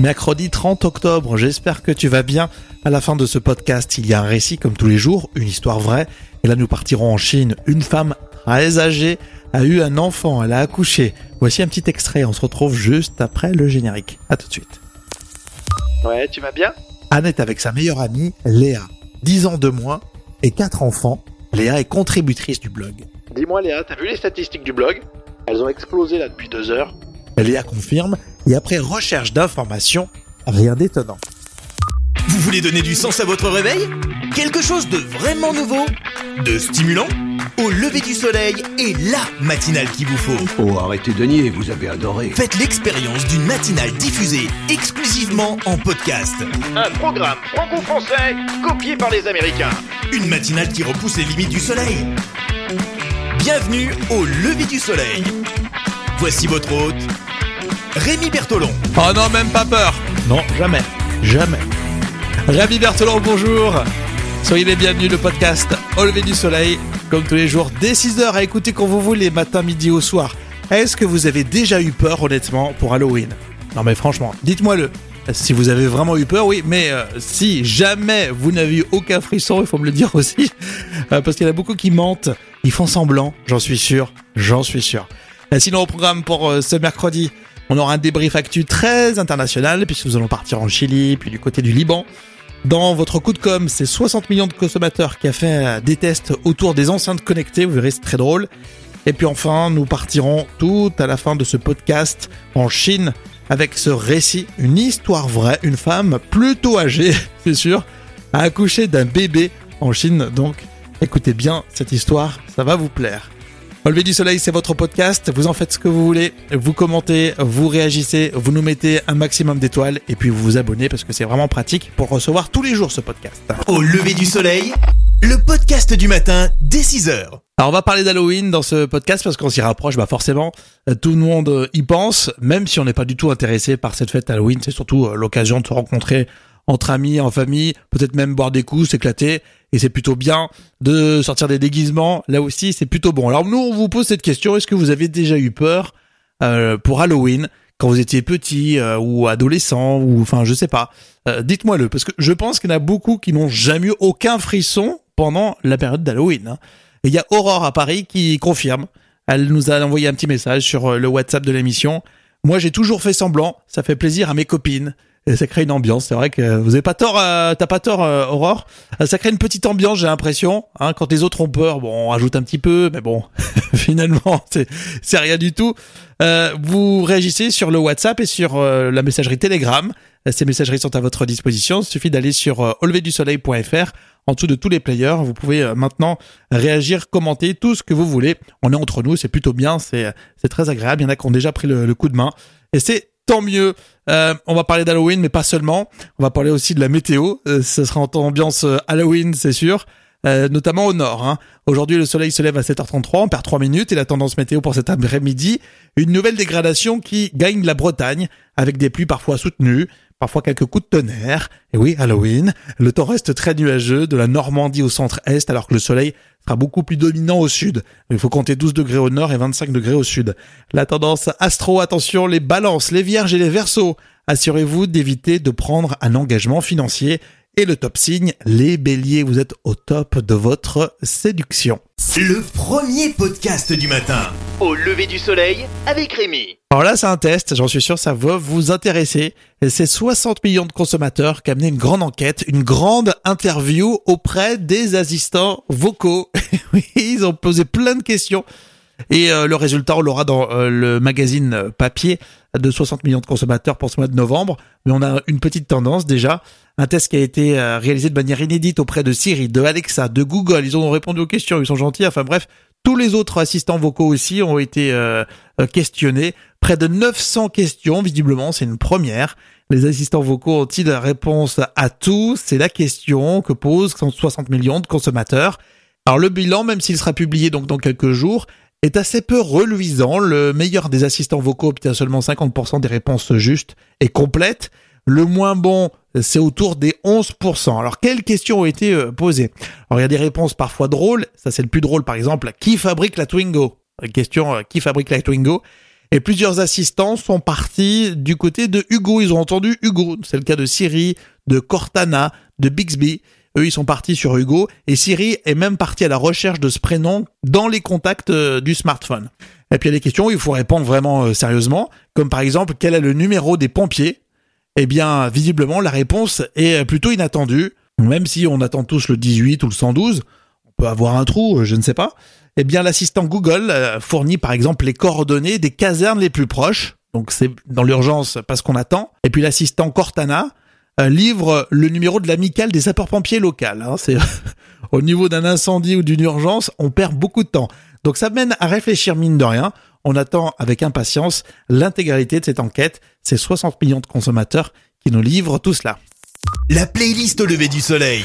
Mercredi 30 octobre, j'espère que tu vas bien. À la fin de ce podcast, il y a un récit comme tous les jours, une histoire vraie. Et là, nous partirons en Chine. Une femme très âgée a eu un enfant, elle a accouché. Voici un petit extrait, on se retrouve juste après le générique. À tout de suite. Ouais, tu vas bien? Anne est avec sa meilleure amie, Léa. 10 ans de moins et 4 enfants. Léa est contributrice du blog. Dis-moi Léa, t'as vu les statistiques du blog? Elles ont explosé là depuis deux heures. Léa confirme, et après recherche d'informations, rien d'étonnant. Vous voulez donner du sens à votre réveil? Quelque chose de vraiment nouveau? De stimulant? Au lever du soleil et la matinale qu'il vous faut. Oh, arrêtez de nier, vous avez adoré. Faites l'expérience d'une matinale diffusée exclusivement en podcast. Un programme franco-français copié par les Américains. Une matinale qui repousse les limites du soleil. Bienvenue au lever du soleil. Voici votre hôte, Rémi Bertolon. Oh non, même pas peur Non, jamais, jamais. Rémi Berthelon, bonjour Soyez les bienvenus, le podcast Au lever du soleil, comme tous les jours, dès 6h à écouter quand vous voulez, matin, midi ou soir. Est-ce que vous avez déjà eu peur, honnêtement, pour Halloween? Non mais franchement, dites-moi-le. Si vous avez vraiment eu peur, oui, mais euh, si jamais vous n'avez eu aucun frisson, il faut me le dire aussi, euh, parce qu'il y en a beaucoup qui mentent, ils font semblant, j'en suis sûr, j'en suis sûr. Euh, sinon, au programme pour euh, ce mercredi, on aura un débrief actu très international, puisque nous allons partir en Chili, puis du côté du Liban. Dans votre coup de com, c'est 60 millions de consommateurs qui a fait euh, des tests autour des enceintes connectées, vous verrez, c'est très drôle. Et puis enfin, nous partirons tout à la fin de ce podcast en Chine avec ce récit, une histoire vraie, une femme plutôt âgée, c'est sûr, a accouché d'un bébé en Chine. Donc, écoutez bien cette histoire, ça va vous plaire. Au lever du soleil, c'est votre podcast. Vous en faites ce que vous voulez. Vous commentez, vous réagissez, vous nous mettez un maximum d'étoiles et puis vous vous abonnez parce que c'est vraiment pratique pour recevoir tous les jours ce podcast. Au lever du soleil, le podcast du matin dès 6h. Alors on va parler d'Halloween dans ce podcast parce qu'on s'y rapproche, bah forcément, euh, tout le monde euh, y pense, même si on n'est pas du tout intéressé par cette fête Halloween, c'est surtout euh, l'occasion de se rencontrer entre amis, en famille, peut-être même boire des coups, s'éclater, et c'est plutôt bien de sortir des déguisements, là aussi c'est plutôt bon. Alors nous on vous pose cette question, est-ce que vous avez déjà eu peur euh, pour Halloween quand vous étiez petit euh, ou adolescent ou enfin je sais pas, Euh, dites-moi-le parce que je pense qu'il y en a beaucoup qui n'ont jamais eu aucun frisson pendant la période d'Halloween. hein. Et il y a Aurore à Paris qui confirme. Elle nous a envoyé un petit message sur le WhatsApp de l'émission. Moi, j'ai toujours fait semblant. Ça fait plaisir à mes copines. Et ça crée une ambiance. C'est vrai que vous avez pas tort. euh, T'as pas tort, euh, Aurore. Euh, Ça crée une petite ambiance, j'ai l'impression. Hein, quand les autres ont peur, bon, on rajoute un petit peu, mais bon, finalement, c'est rien du tout. Euh, vous réagissez sur le WhatsApp et sur euh, la messagerie Telegram. Euh, Ces messageries sont à votre disposition. Il suffit d'aller sur auleverdusoleil.fr. En dessous de tous les players, vous pouvez maintenant réagir, commenter tout ce que vous voulez. On est entre nous, c'est plutôt bien, c'est c'est très agréable. Il y en a qui ont déjà pris le, le coup de main et c'est tant mieux. Euh, on va parler d'Halloween, mais pas seulement. On va parler aussi de la météo. Euh, ce sera en ambiance euh, Halloween, c'est sûr. Euh, notamment au nord. hein. Aujourd'hui, le soleil se lève à 7h33, on perd 3 minutes, et la tendance météo pour cet après-midi, une nouvelle dégradation qui gagne la Bretagne, avec des pluies parfois soutenues, parfois quelques coups de tonnerre. Et oui, Halloween, le temps reste très nuageux, de la Normandie au centre-est, alors que le soleil sera beaucoup plus dominant au sud. Il faut compter 12 degrés au nord et 25 degrés au sud. La tendance astro, attention, les balances, les vierges et les versos. Assurez-vous d'éviter de prendre un engagement financier. Et le top signe, les béliers, vous êtes au top de votre séduction. Le premier podcast du matin. Au lever du soleil avec Rémi. Alors là, c'est un test, j'en suis sûr, ça va vous intéresser. C'est 60 millions de consommateurs qui ont mené une grande enquête, une grande interview auprès des assistants vocaux. oui, ils ont posé plein de questions. Et euh, le résultat, on l'aura dans euh, le magazine papier de 60 millions de consommateurs pour ce mois de novembre. Mais on a une petite tendance déjà. Un test qui a été euh, réalisé de manière inédite auprès de Siri, de Alexa, de Google. Ils ont répondu aux questions, ils sont gentils. Enfin bref, tous les autres assistants vocaux aussi ont été euh, euh, questionnés. Près de 900 questions, visiblement, c'est une première. Les assistants vocaux ont-ils la réponse à tout? C'est la question que posent 60 millions de consommateurs. Alors le bilan, même s'il sera publié donc dans quelques jours, est assez peu reluisant. Le meilleur des assistants vocaux obtient seulement 50% des réponses justes et complètes. Le moins bon, c'est autour des 11%. Alors, quelles questions ont été euh, posées? Alors, il y a des réponses parfois drôles. Ça, c'est le plus drôle, par exemple. Qui fabrique la Twingo? Question, euh, qui fabrique la Twingo? Et plusieurs assistants sont partis du côté de Hugo. Ils ont entendu Hugo. C'est le cas de Siri, de Cortana, de Bixby. Eux, ils sont partis sur Hugo. Et Siri est même parti à la recherche de ce prénom dans les contacts euh, du smartphone. Et puis il y a des questions où il faut répondre vraiment euh, sérieusement. Comme par exemple, quel est le numéro des pompiers? Eh bien, visiblement, la réponse est plutôt inattendue. Même si on attend tous le 18 ou le 112, on peut avoir un trou, euh, je ne sais pas. Eh bien, l'assistant Google fournit par exemple les coordonnées des casernes les plus proches. Donc c'est dans l'urgence parce qu'on attend. Et puis l'assistant Cortana euh, livre le numéro de l'amicale des sapeurs-pompiers locales. Hein. C'est au niveau d'un incendie ou d'une urgence, on perd beaucoup de temps. Donc ça mène à réfléchir mine de rien. On attend avec impatience l'intégralité de cette enquête. C'est 60 millions de consommateurs qui nous livrent tout cela. La playlist au lever du soleil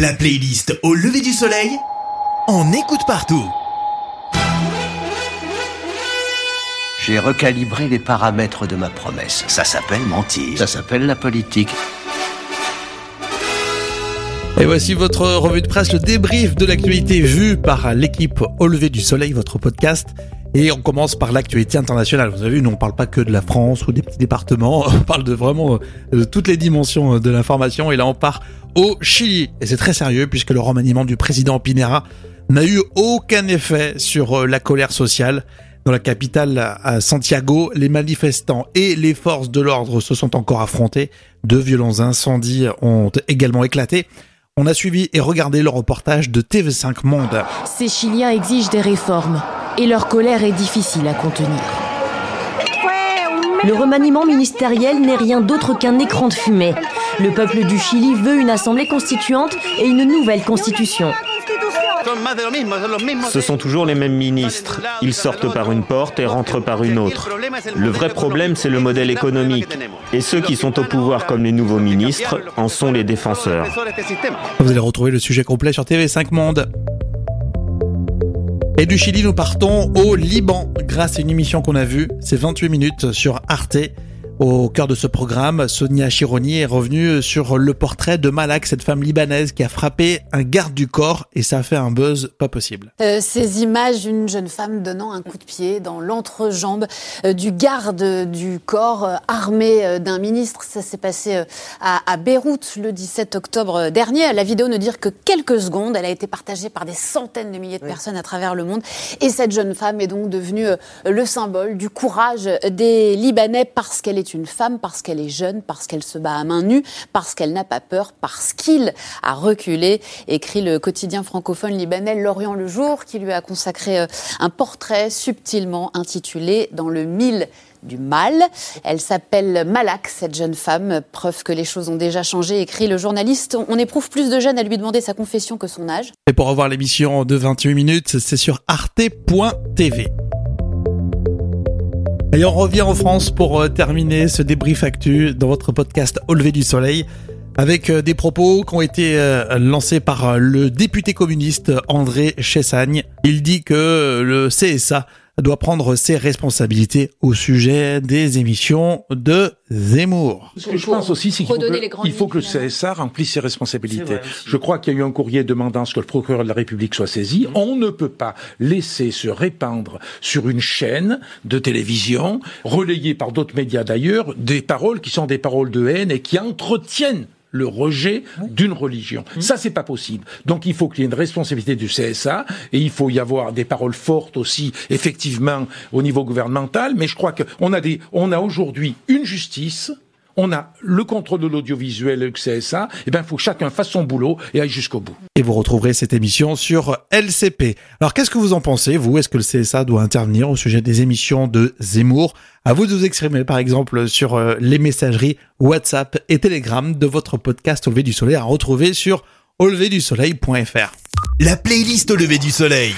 La playlist au lever du soleil, on écoute partout. J'ai recalibré les paramètres de ma promesse. Ça s'appelle mentir. Ça s'appelle la politique. Et voici votre revue de presse, le débrief de l'actualité vue par l'équipe Au lever du soleil, votre podcast. Et on commence par l'actualité internationale. Vous avez vu, nous on parle pas que de la France ou des petits départements, on parle de vraiment euh, de toutes les dimensions euh, de l'information. Et là on part au Chili. Et c'est très sérieux puisque le remaniement du président Pinera n'a eu aucun effet sur euh, la colère sociale. Dans la capitale, à Santiago, les manifestants et les forces de l'ordre se sont encore affrontés. De violents incendies ont également éclaté. On a suivi et regardé le reportage de TV5 Monde. Ces Chiliens exigent des réformes et leur colère est difficile à contenir. Le remaniement ministériel n'est rien d'autre qu'un écran de fumée. Le peuple du Chili veut une assemblée constituante et une nouvelle constitution. Ce sont toujours les mêmes ministres. Ils sortent par une porte et rentrent par une autre. Le vrai problème, c'est le modèle économique. Et ceux qui sont au pouvoir comme les nouveaux ministres en sont les défenseurs. Vous allez retrouver le sujet complet sur TV5 Monde. Et du Chili, nous partons au Liban grâce à une émission qu'on a vue. C'est 28 minutes sur Arte. Au cœur de ce programme, Sonia Chironi est revenue sur le portrait de Malak, cette femme libanaise qui a frappé un garde du corps et ça a fait un buzz pas possible. Euh, ces images d'une jeune femme donnant un coup de pied dans l'entrejambe euh, du garde du corps euh, armé d'un ministre, ça s'est passé à, à, Beyrouth le 17 octobre dernier. La vidéo ne dure que quelques secondes, elle a été partagée par des centaines de milliers de personnes à travers le monde et cette jeune femme est donc devenue le symbole du courage des Libanais parce qu'elle est une femme parce qu'elle est jeune, parce qu'elle se bat à main nue, parce qu'elle n'a pas peur, parce qu'il a reculé, écrit le quotidien francophone libanais L'Orient le Jour, qui lui a consacré euh, un portrait subtilement intitulé Dans le mille du mal. Elle s'appelle Malak, cette jeune femme, preuve que les choses ont déjà changé, écrit le journaliste. On éprouve plus de jeunes à lui demander sa confession que son âge. Et pour revoir l'émission de 28 minutes, c'est sur arte.tv. Et on revient en France pour euh, terminer ce débrief actu dans votre podcast Au lever du soleil avec euh, des propos qui ont été euh, lancés par le député communiste André Chessagne. Il dit que le CSA doit prendre ses responsabilités au sujet des émissions de Zemmour. Ce que je pense aussi, c'est qu'il faut, que, le CSA remplisse ses responsabilités. je crois qu'il y a eu un courrier demandant ce que le procureur de la République soit saisi. Mm. On ne peut pas laisser se répandre sur une chaîne de télévision, relayée par d'autres médias d'ailleurs, des paroles qui sont des paroles de haine et qui entretiennent le rejet d'une religion. Mmh. Ça, c'est pas possible. Donc, il faut qu'il y ait une responsabilité du CSA et il faut y avoir des paroles fortes aussi, effectivement, au niveau gouvernemental. Mais je crois qu'on a des, on a aujourd'hui une justice on a le contrôle de l'audiovisuel avec CSA, et ben il faut que chacun fasse son boulot et aille jusqu'au bout. Et vous retrouverez cette émission sur LCP. Alors qu'est-ce que vous en pensez, vous? Est-ce que le CSA doit intervenir au sujet des émissions de Zemmour? À vous de vous exprimer, par exemple, sur euh, les messageries WhatsApp et Telegram de votre podcast Au lever du soleil à retrouver sur auleverdusoleil.fr. La playlist Au lever du soleil.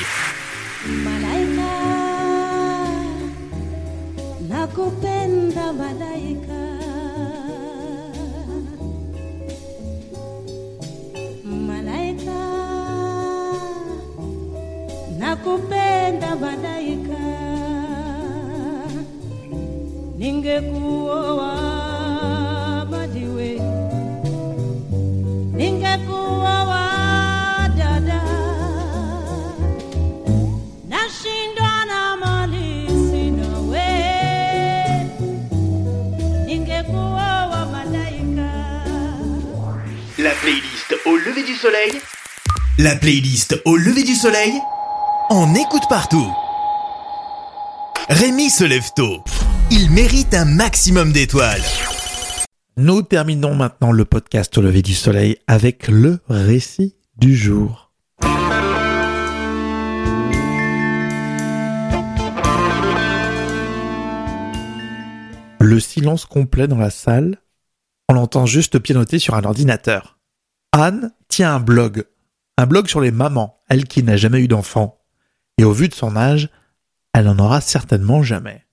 Playlist au lever du soleil. La playlist au lever du soleil on écoute partout. Rémi se lève tôt. Il mérite un maximum d'étoiles. Nous terminons maintenant le podcast au lever du soleil avec le récit du jour. Le silence complet dans la salle. On l'entend juste pianoter sur un ordinateur. Anne tient un blog. Un blog sur les mamans, elle qui n'a jamais eu d'enfant et au vu de son âge, elle n'en aura certainement jamais.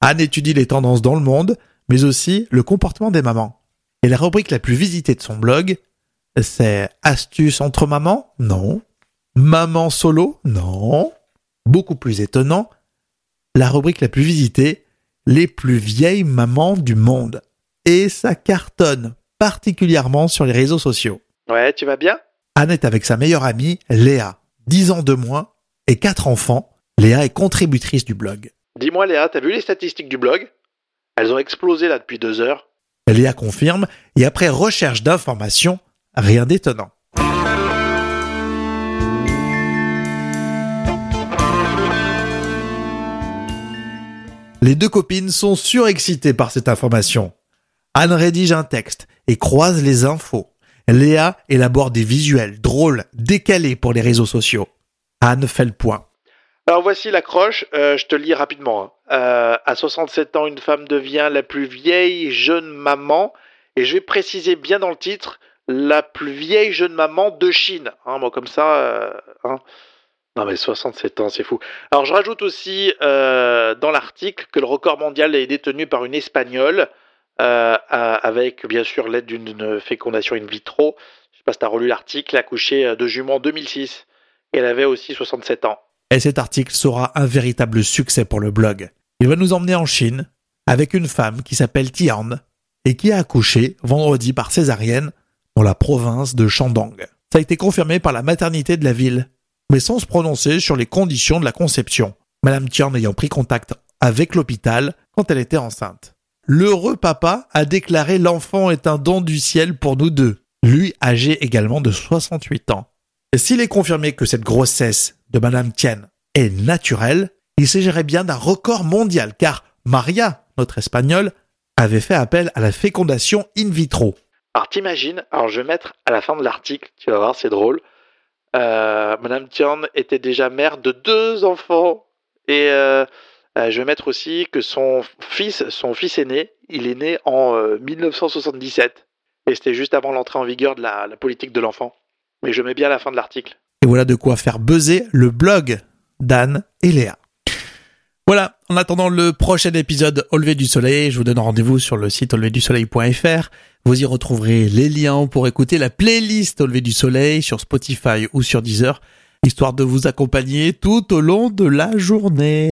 Anne étudie les tendances dans le monde, mais aussi le comportement des mamans. Et la rubrique la plus visitée de son blog, c'est Astuces entre mamans? Non. Maman solo? Non. Beaucoup plus étonnant, la rubrique la plus visitée, Les plus vieilles mamans du monde. Et ça cartonne, particulièrement sur les réseaux sociaux. Ouais, tu vas bien? Anne est avec sa meilleure amie, Léa, 10 ans de moins, et quatre enfants, Léa est contributrice du blog. Dis-moi Léa, t'as vu les statistiques du blog? Elles ont explosé là depuis deux heures. Léa confirme, et après recherche d'informations, rien d'étonnant. Les deux copines sont surexcitées par cette information. Anne rédige un texte et croise les infos. Léa élabore des visuels drôles, décalés pour les réseaux sociaux. Anne fait le point. Alors voici l'accroche, euh, je te lis rapidement. Hein. Euh, à 67 ans, une femme devient la plus vieille jeune maman, et je vais préciser bien dans le titre, la plus vieille jeune maman de Chine. Hein, moi comme ça, euh, hein. Non mais 67 ans, c'est fou. Alors je rajoute aussi dans l'article que le record mondial est détenu par une Espagnole, avec bien sûr l'aide d'une fécondation in vitro. Je sais pas si tu as relu l'article, accouchée de jument en 2006 elle avait aussi 67 ans. Et cet article sera un véritable succès pour le blog. Il va nous emmener en Chine avec une femme qui s'appelle Tian et qui a accouché vendredi par césarienne dans la province de Shandong. Ça a été confirmé par la maternité de la ville, mais sans se prononcer sur les conditions de la conception. Madame Tian ayant pris contact avec l'hôpital quand elle était enceinte. L'heureux papa a déclaré l'enfant est un don du ciel pour nous deux, lui âgé également de 68 ans. S'il est confirmé que cette grossesse de Madame Tian est naturelle, il s'agirait bien d'un record mondial, car Maria, notre espagnole, avait fait appel à la fécondation in vitro. Alors t'imagines, alors je vais mettre à la fin de l'article, tu vas voir, c'est drôle. Euh, Madame Tian était déjà mère de deux enfants et euh, euh, je vais mettre aussi que son fils, son fils aîné, il est né en 1977 et c'était juste avant l'entrée en vigueur de la politique de l'enfant mais je mets bien la fin de l'article. Et voilà de quoi faire buzzer le blog d'Anne et Léa. Voilà, en attendant le prochain épisode Au lever du soleil, je vous donne rendez-vous sur le site auleverdusoleil.fr. Vous y retrouverez les liens pour écouter la playlist Au lever du soleil sur Spotify ou sur Deezer, histoire de vous accompagner tout au long de la journée.